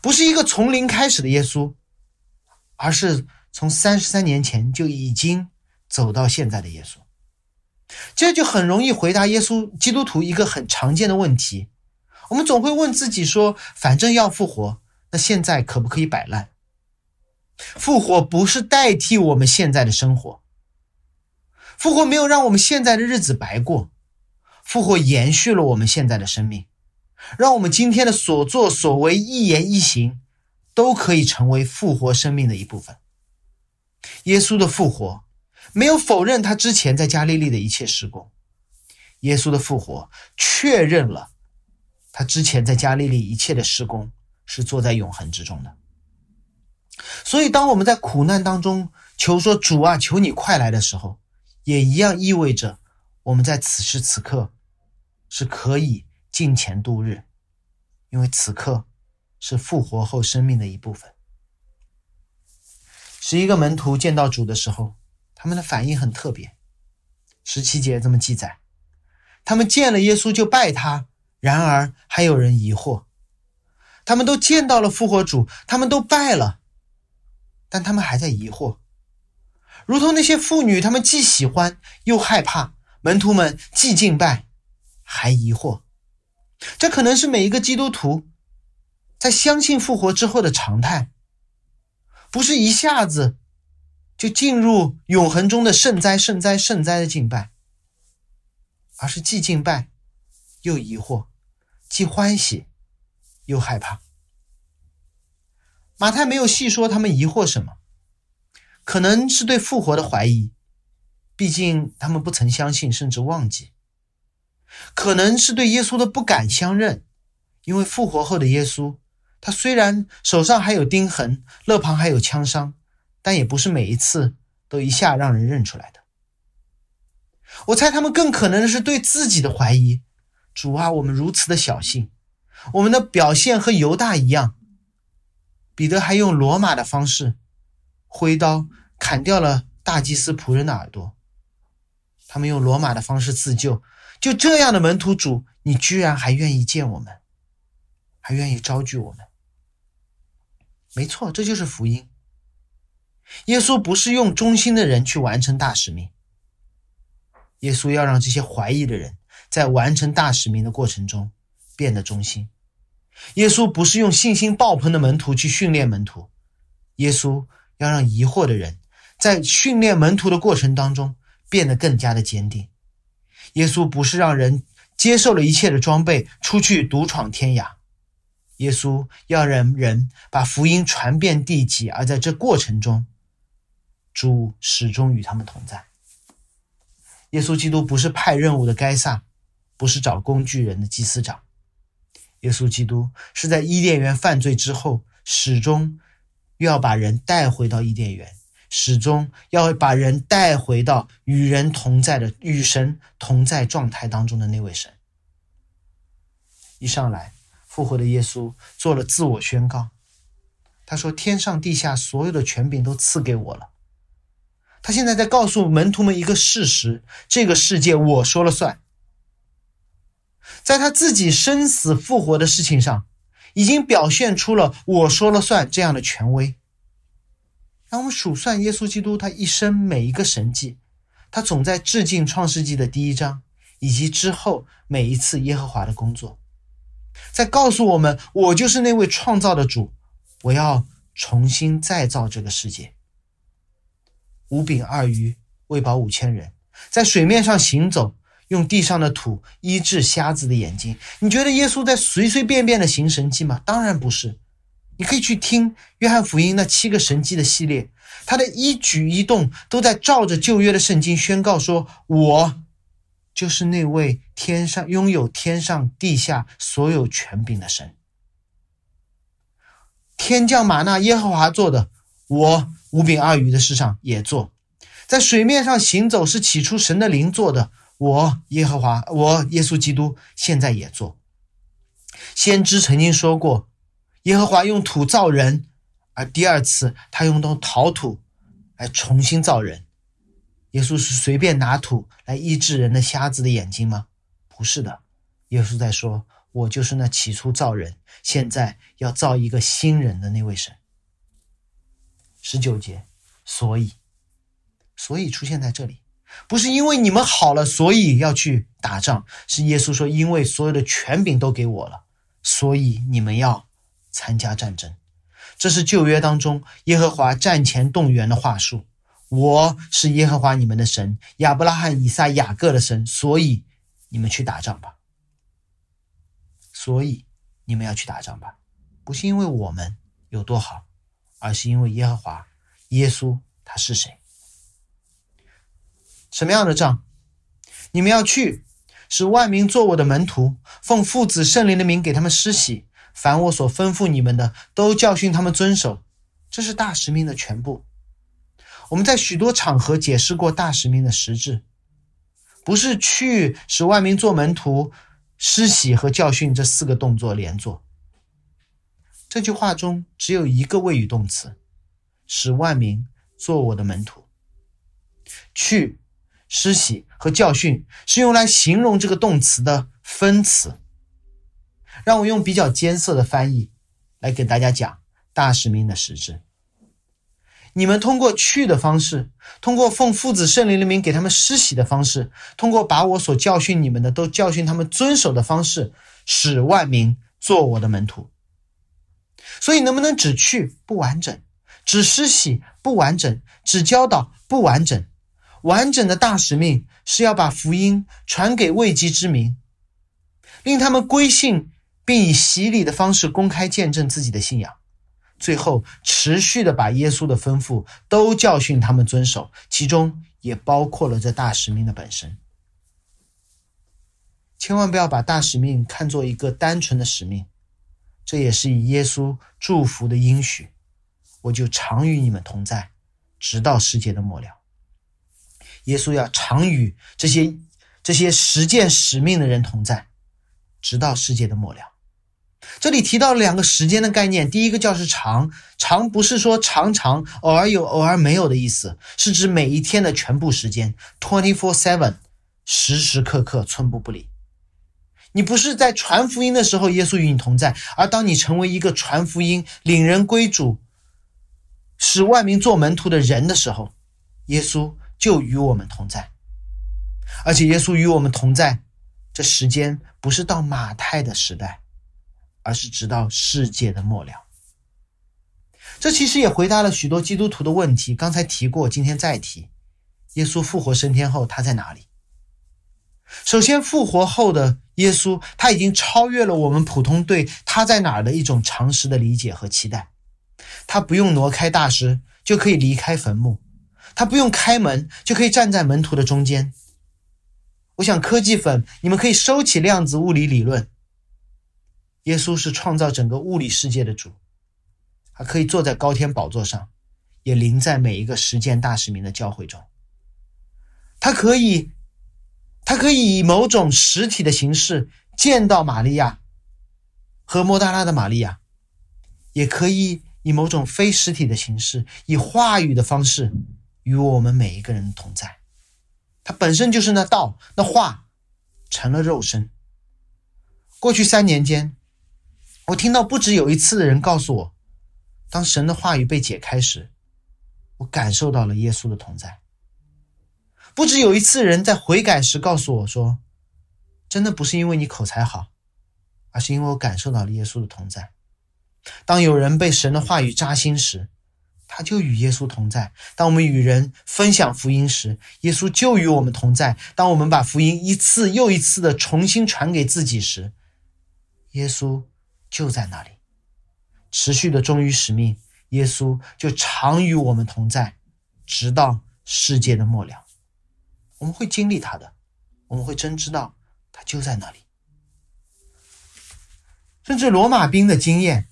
不是一个从零开始的耶稣，而是从三十三年前就已经走到现在的耶稣。这就很容易回答耶稣基督徒一个很常见的问题：我们总会问自己说，反正要复活，那现在可不可以摆烂？复活不是代替我们现在的生活，复活没有让我们现在的日子白过，复活延续了我们现在的生命。让我们今天的所作所为、一言一行，都可以成为复活生命的一部分。耶稣的复活没有否认他之前在加利利的一切施工，耶稣的复活确认了他之前在加利利一切的施工是坐在永恒之中的。所以，当我们在苦难当中求说“主啊，求你快来”的时候，也一样意味着我们在此时此刻是可以。金钱度日，因为此刻是复活后生命的一部分。十一个门徒见到主的时候，他们的反应很特别。十七节这么记载：他们见了耶稣就拜他，然而还有人疑惑。他们都见到了复活主，他们都拜了，但他们还在疑惑，如同那些妇女，他们既喜欢又害怕。门徒们既敬拜，还疑惑。这可能是每一个基督徒在相信复活之后的常态，不是一下子就进入永恒中的圣哉、圣哉、圣哉的敬拜，而是既敬拜又疑惑，既欢喜又害怕。马太没有细说他们疑惑什么，可能是对复活的怀疑，毕竟他们不曾相信，甚至忘记。可能是对耶稣的不敢相认，因为复活后的耶稣，他虽然手上还有钉痕，肋旁还有枪伤，但也不是每一次都一下让人认出来的。我猜他们更可能的是对自己的怀疑：主啊，我们如此的小心，我们的表现和犹大一样。彼得还用罗马的方式，挥刀砍掉了大祭司仆人的耳朵。他们用罗马的方式自救。就这样的门徒主，你居然还愿意见我们，还愿意招聚我们？没错，这就是福音。耶稣不是用忠心的人去完成大使命，耶稣要让这些怀疑的人在完成大使命的过程中变得忠心。耶稣不是用信心爆棚的门徒去训练门徒，耶稣要让疑惑的人在训练门徒的过程当中变得更加的坚定。耶稣不是让人接受了一切的装备出去独闯天涯，耶稣要让人把福音传遍地极，而在这过程中，主始终与他们同在。耶稣基督不是派任务的该撒，不是找工具人的祭司长，耶稣基督是在伊甸园犯罪之后，始终要把人带回到伊甸园。始终要把人带回到与人同在的、与神同在状态当中的那位神。一上来，复活的耶稣做了自我宣告，他说：“天上地下所有的权柄都赐给我了。”他现在在告诉门徒们一个事实：这个世界我说了算。在他自己生死复活的事情上，已经表现出了我说了算这样的权威。当我们数算耶稣基督他一生每一个神迹，他总在致敬创世纪的第一章，以及之后每一次耶和华的工作，在告诉我们：我就是那位创造的主，我要重新再造这个世界。五饼二鱼喂饱五千人，在水面上行走，用地上的土医治瞎子的眼睛。你觉得耶稣在随随便便的行神迹吗？当然不是。你可以去听约翰福音那七个神迹的系列，他的一举一动都在照着旧约的圣经宣告说：“我就是那位天上拥有天上地下所有权柄的神。天降马纳，耶和华做的；我五饼二鱼的事上也做，在水面上行走是起初神的灵做的。我耶和华，我耶稣基督现在也做。先知曾经说过。”耶和华用土造人，而第二次他用到陶土来重新造人。耶稣是随便拿土来医治人的瞎子的眼睛吗？不是的，耶稣在说：“我就是那起初造人，现在要造一个新人的那位神。”十九节，所以，所以出现在这里，不是因为你们好了，所以要去打仗，是耶稣说：“因为所有的权柄都给我了，所以你们要。”参加战争，这是旧约当中耶和华战前动员的话术。我是耶和华你们的神，亚伯拉罕、以撒、雅各的神，所以你们去打仗吧。所以你们要去打仗吧，不是因为我们有多好，而是因为耶和华、耶稣他是谁？什么样的仗？你们要去，使万民做我的门徒，奉父子圣灵的名给他们施洗。凡我所吩咐你们的，都教训他们遵守，这是大使命的全部。我们在许多场合解释过大使命的实质，不是去使万民做门徒、施洗和教训这四个动作连做。这句话中只有一个谓语动词，使万民做我的门徒。去、施洗和教训是用来形容这个动词的分词。让我用比较艰涩的翻译来给大家讲大使命的实质。你们通过去的方式，通过奉父子圣灵的名给他们施洗的方式，通过把我所教训你们的都教训他们遵守的方式，使万民做我的门徒。所以，能不能只去不完整，只施洗不完整，只教导不完整？完整的大使命是要把福音传给未及之民，令他们归信。并以洗礼的方式公开见证自己的信仰，最后持续的把耶稣的吩咐都教训他们遵守，其中也包括了这大使命的本身。千万不要把大使命看作一个单纯的使命，这也是以耶稣祝福的应许，我就常与你们同在，直到世界的末了。耶稣要常与这些这些实践使命的人同在，直到世界的末了。这里提到两个时间的概念，第一个叫是长，长不是说常常偶尔有偶尔没有的意思，是指每一天的全部时间，twenty four seven，时时刻刻，寸步不离。你不是在传福音的时候，耶稣与你同在，而当你成为一个传福音、领人归主、使万民做门徒的人的时候，耶稣就与我们同在。而且，耶稣与我们同在，这时间不是到马太的时代。而是直到世界的末了。这其实也回答了许多基督徒的问题。刚才提过，今天再提：耶稣复活升天后，他在哪里？首先，复活后的耶稣，他已经超越了我们普通对他在哪儿的一种常识的理解和期待。他不用挪开大石就可以离开坟墓，他不用开门就可以站在门徒的中间。我想，科技粉，你们可以收起量子物理理论。耶稣是创造整个物理世界的主，他可以坐在高天宝座上，也临在每一个实践大使命的教会中。他可以，他可以以某种实体的形式见到玛利亚和莫大拉的玛利亚，也可以以某种非实体的形式，以话语的方式与我们每一个人同在。他本身就是那道，那话成了肉身。过去三年间。我听到不止有一次的人告诉我，当神的话语被解开时，我感受到了耶稣的同在。不止有一次人在悔改时告诉我说，真的不是因为你口才好，而是因为我感受到了耶稣的同在。当有人被神的话语扎心时，他就与耶稣同在；当我们与人分享福音时，耶稣就与我们同在；当我们把福音一次又一次的重新传给自己时，耶稣。就在那里，持续的忠于使命，耶稣就常与我们同在，直到世界的末了。我们会经历他的，我们会真知道他就在那里。甚至罗马兵的经验，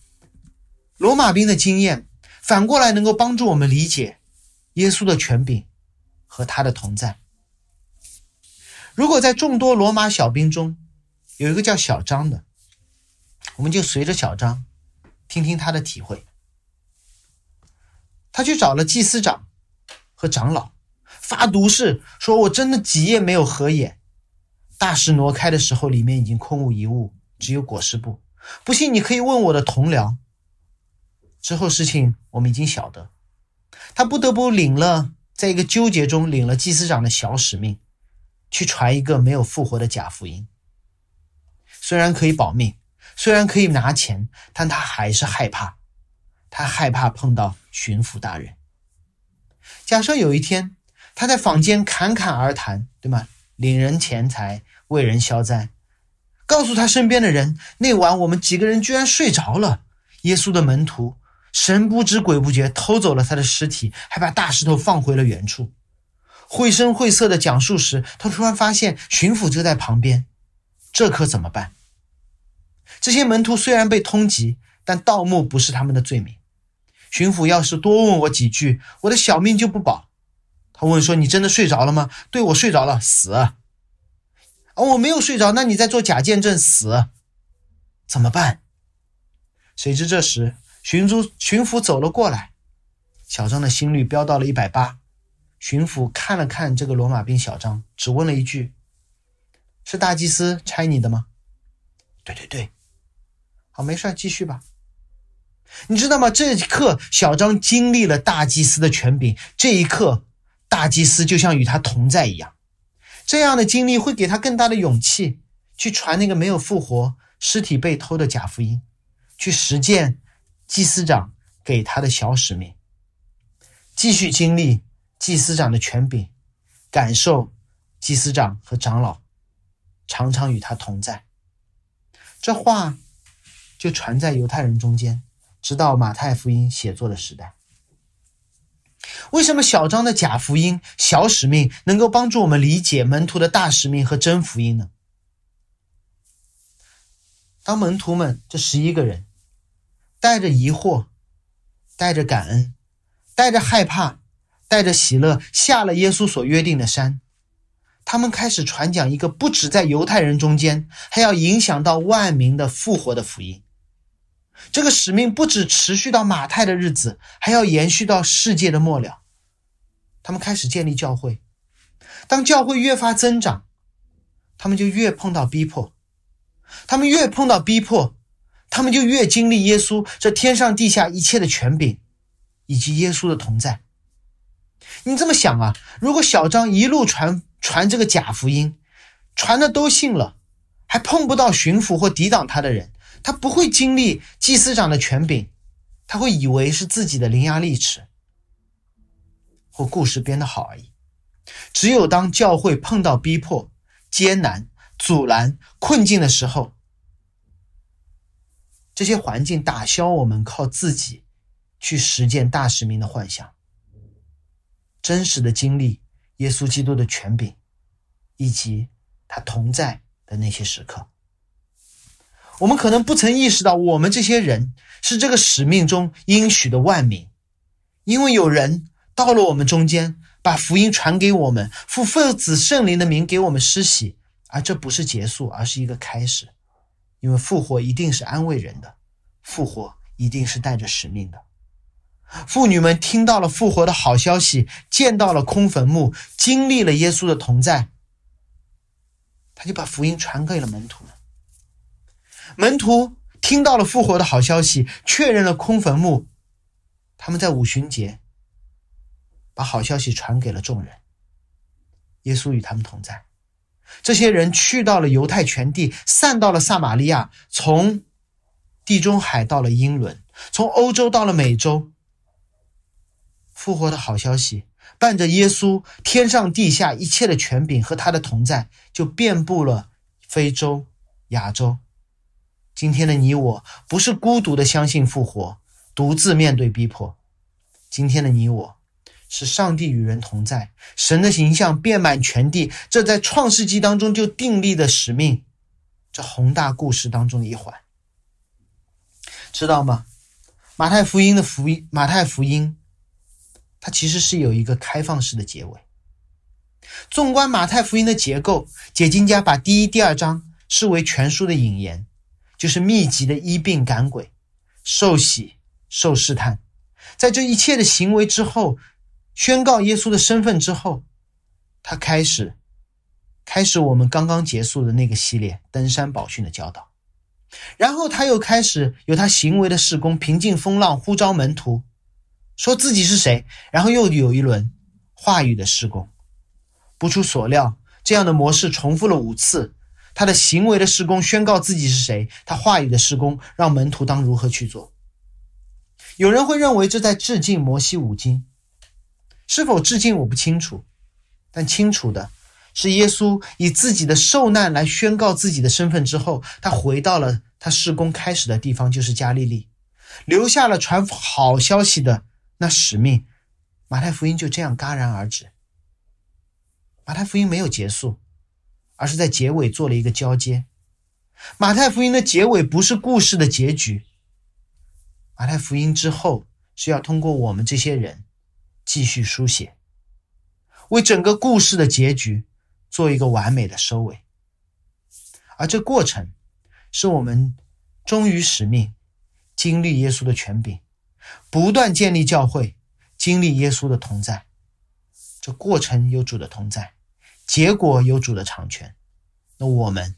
罗马兵的经验反过来能够帮助我们理解耶稣的权柄和他的同在。如果在众多罗马小兵中有一个叫小张的。我们就随着小张，听听他的体会。他去找了祭司长和长老，发毒誓说：“我真的几夜没有合眼，大石挪开的时候，里面已经空无一物，只有裹尸布。不信你可以问我的同僚。”之后事情我们已经晓得，他不得不领了，在一个纠结中领了祭司长的小使命，去传一个没有复活的假福音。虽然可以保命。虽然可以拿钱，但他还是害怕，他害怕碰到巡抚大人。假设有一天他在坊间侃侃而谈，对吗？领人钱财，为人消灾，告诉他身边的人，那晚我们几个人居然睡着了。耶稣的门徒神不知鬼不觉偷走了他的尸体，还把大石头放回了原处。绘声绘色的讲述时，他突然发现巡抚就在旁边，这可怎么办？这些门徒虽然被通缉，但盗墓不是他们的罪名。巡抚要是多问我几句，我的小命就不保。他问说：“你真的睡着了吗？”“对，我睡着了，死。”“哦，我没有睡着，那你在做假见证，死。”怎么办？谁知这时巡租巡抚走了过来，小张的心率飙到了一百八。巡抚看了看这个罗马兵小张，只问了一句：“是大祭司差你的吗？”“对对对。”好，没事继续吧。你知道吗？这一刻，小张经历了大祭司的权柄。这一刻，大祭司就像与他同在一样。这样的经历会给他更大的勇气，去传那个没有复活、尸体被偷的假福音，去实践祭司长给他的小使命，继续经历祭司长的权柄，感受祭司长和长老常常与他同在。这话。就传在犹太人中间，直到马太福音写作的时代。为什么小张的假福音、小使命能够帮助我们理解门徒的大使命和真福音呢？当门徒们这十一个人带着疑惑、带着感恩、带着害怕、带着喜乐下了耶稣所约定的山，他们开始传讲一个不止在犹太人中间，还要影响到万民的复活的福音。这个使命不止持续到马太的日子，还要延续到世界的末了。他们开始建立教会，当教会越发增长，他们就越碰到逼迫；他们越碰到逼迫，他们就越经历耶稣这天上地下一切的权柄，以及耶稣的同在。你这么想啊？如果小张一路传传这个假福音，传的都信了，还碰不到巡抚或抵挡他的人。他不会经历祭司长的权柄，他会以为是自己的伶牙俐齿，或故事编得好而已。只有当教会碰到逼迫、艰难、阻拦、困境的时候，这些环境打消我们靠自己去实践大使命的幻想，真实的经历耶稣基督的权柄，以及他同在的那些时刻。我们可能不曾意识到，我们这些人是这个使命中应许的万民，因为有人到了我们中间，把福音传给我们，父、父子、圣灵的名给我们施洗，而这不是结束，而是一个开始。因为复活一定是安慰人的，复活一定是带着使命的。妇女们听到了复活的好消息，见到了空坟墓，经历了耶稣的同在，他就把福音传给了门徒们。门徒听到了复活的好消息，确认了空坟墓。他们在五旬节把好消息传给了众人。耶稣与他们同在。这些人去到了犹太全地，散到了撒玛利亚，从地中海到了英伦，从欧洲到了美洲。复活的好消息伴着耶稣天上地下一切的权柄和他的同在，就遍布了非洲、亚洲。今天的你我不是孤独的相信复活，独自面对逼迫。今天的你我是上帝与人同在，神的形象遍满全地，这在创世纪当中就定立的使命，这宏大故事当中的一环。知道吗？马太福音的福音，马太福音，它其实是有一个开放式的结尾。纵观马太福音的结构，解经家把第一、第二章视为全书的引言。就是密集的医病赶鬼、受洗、受试探，在这一切的行为之后，宣告耶稣的身份之后，他开始开始我们刚刚结束的那个系列登山宝训的教导，然后他又开始有他行为的事工，平静风浪，呼召门徒，说自己是谁，然后又有一轮话语的施工，不出所料，这样的模式重复了五次。他的行为的施工宣告自己是谁，他话语的施工让门徒当如何去做。有人会认为这在致敬摩西五经，是否致敬我不清楚，但清楚的是，耶稣以自己的受难来宣告自己的身份之后，他回到了他施工开始的地方，就是加利利，留下了传好消息的那使命。马太福音就这样戛然而止。马太福音没有结束。而是在结尾做了一个交接。马太福音的结尾不是故事的结局。马太福音之后是要通过我们这些人继续书写，为整个故事的结局做一个完美的收尾。而这过程是我们忠于使命、经历耶稣的权柄、不断建立教会、经历耶稣的同在。这过程有主的同在。结果有主的长权，那我们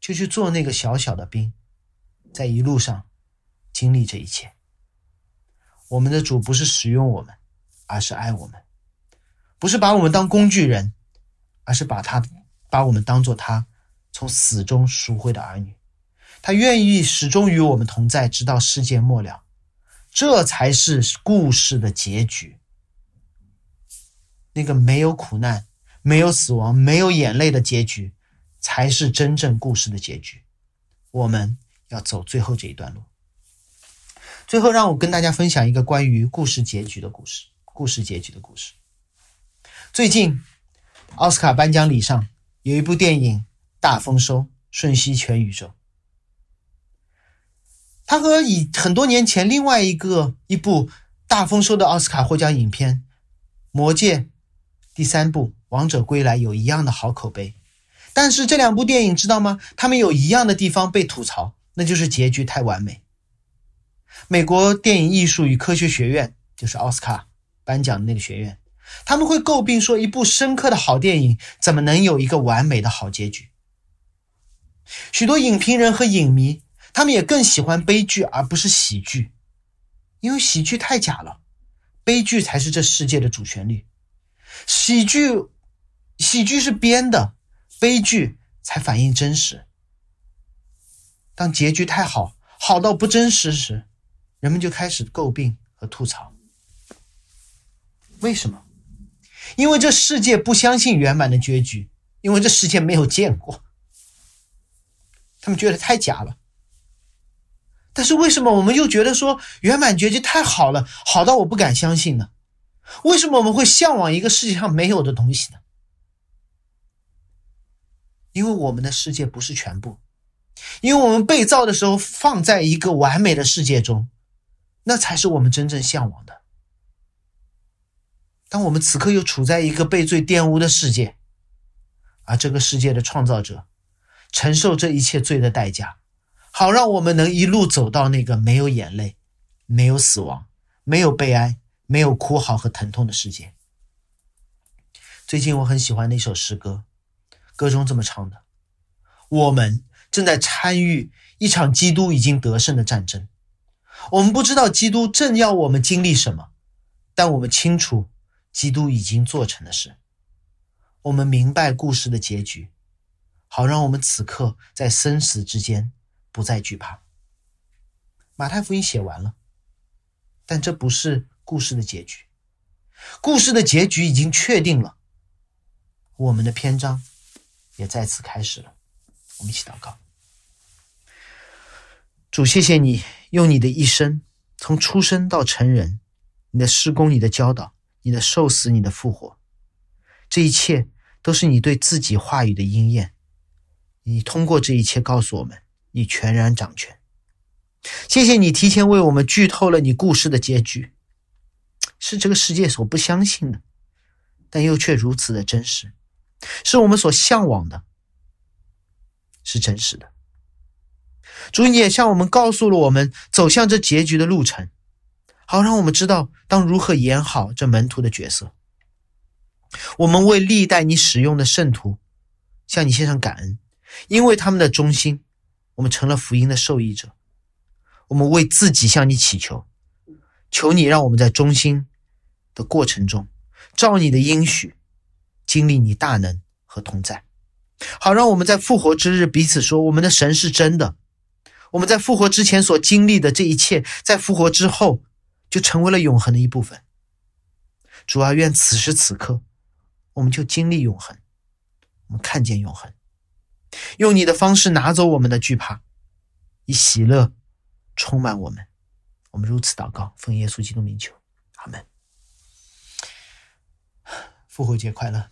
就去做那个小小的兵，在一路上经历这一切。我们的主不是使用我们，而是爱我们；不是把我们当工具人，而是把他把我们当做他从死中赎回的儿女。他愿意始终与我们同在，直到世界末了。这才是故事的结局。那个没有苦难。没有死亡，没有眼泪的结局，才是真正故事的结局。我们要走最后这一段路。最后，让我跟大家分享一个关于故事结局的故事。故事结局的故事。最近，奥斯卡颁奖礼上有一部电影大丰收，瞬息全宇宙。它和以很多年前另外一个一部大丰收的奥斯卡获奖影片《魔戒》第三部《王者归来》有一样的好口碑。但是这两部电影知道吗？他们有一样的地方被吐槽，那就是结局太完美。美国电影艺术与科学学院就是奥斯卡颁奖的那个学院，他们会诟病说，一部深刻的好电影怎么能有一个完美的好结局？许多影评人和影迷，他们也更喜欢悲剧而不是喜剧，因为喜剧太假了，悲剧才是这世界的主旋律。喜剧，喜剧是编的。悲剧才反映真实。当结局太好，好到不真实时，人们就开始诟病和吐槽。为什么？因为这世界不相信圆满的结局，因为这世界没有见过。他们觉得太假了。但是为什么我们又觉得说圆满结局太好了，好到我不敢相信呢？为什么我们会向往一个世界上没有的东西呢？因为我们的世界不是全部，因为我们被造的时候放在一个完美的世界中，那才是我们真正向往的。当我们此刻又处在一个被罪玷污的世界，而这个世界的创造者承受这一切罪的代价，好让我们能一路走到那个没有眼泪、没有死亡、没有悲哀、没有哭嚎和疼痛的世界。最近我很喜欢那首诗歌。歌中这么唱的：“我们正在参与一场基督已经得胜的战争。我们不知道基督正要我们经历什么，但我们清楚基督已经做成的事。我们明白故事的结局，好让我们此刻在生死之间不再惧怕。”马太福音写完了，但这不是故事的结局。故事的结局已经确定了，我们的篇章。也再次开始了，我们一起祷告。主，谢谢你用你的一生，从出生到成人，你的施工、你的教导、你的受死、你的复活，这一切都是你对自己话语的应验。你通过这一切告诉我们，你全然掌权。谢谢你提前为我们剧透了你故事的结局，是这个世界所不相信的，但又却如此的真实。是我们所向往的，是真实的。主，你也向我们告诉了我们走向这结局的路程，好让我们知道当如何演好这门徒的角色。我们为历代你使用的圣徒向你献上感恩，因为他们的忠心，我们成了福音的受益者。我们为自己向你祈求，求你让我们在忠心的过程中，照你的应许。经历你大能和同在，好让我们在复活之日彼此说：我们的神是真的。我们在复活之前所经历的这一切，在复活之后就成为了永恒的一部分。主啊，愿此时此刻，我们就经历永恒，我们看见永恒，用你的方式拿走我们的惧怕，以喜乐充满我们。我们如此祷告，奉耶稣基督名求，阿门。复活节快乐。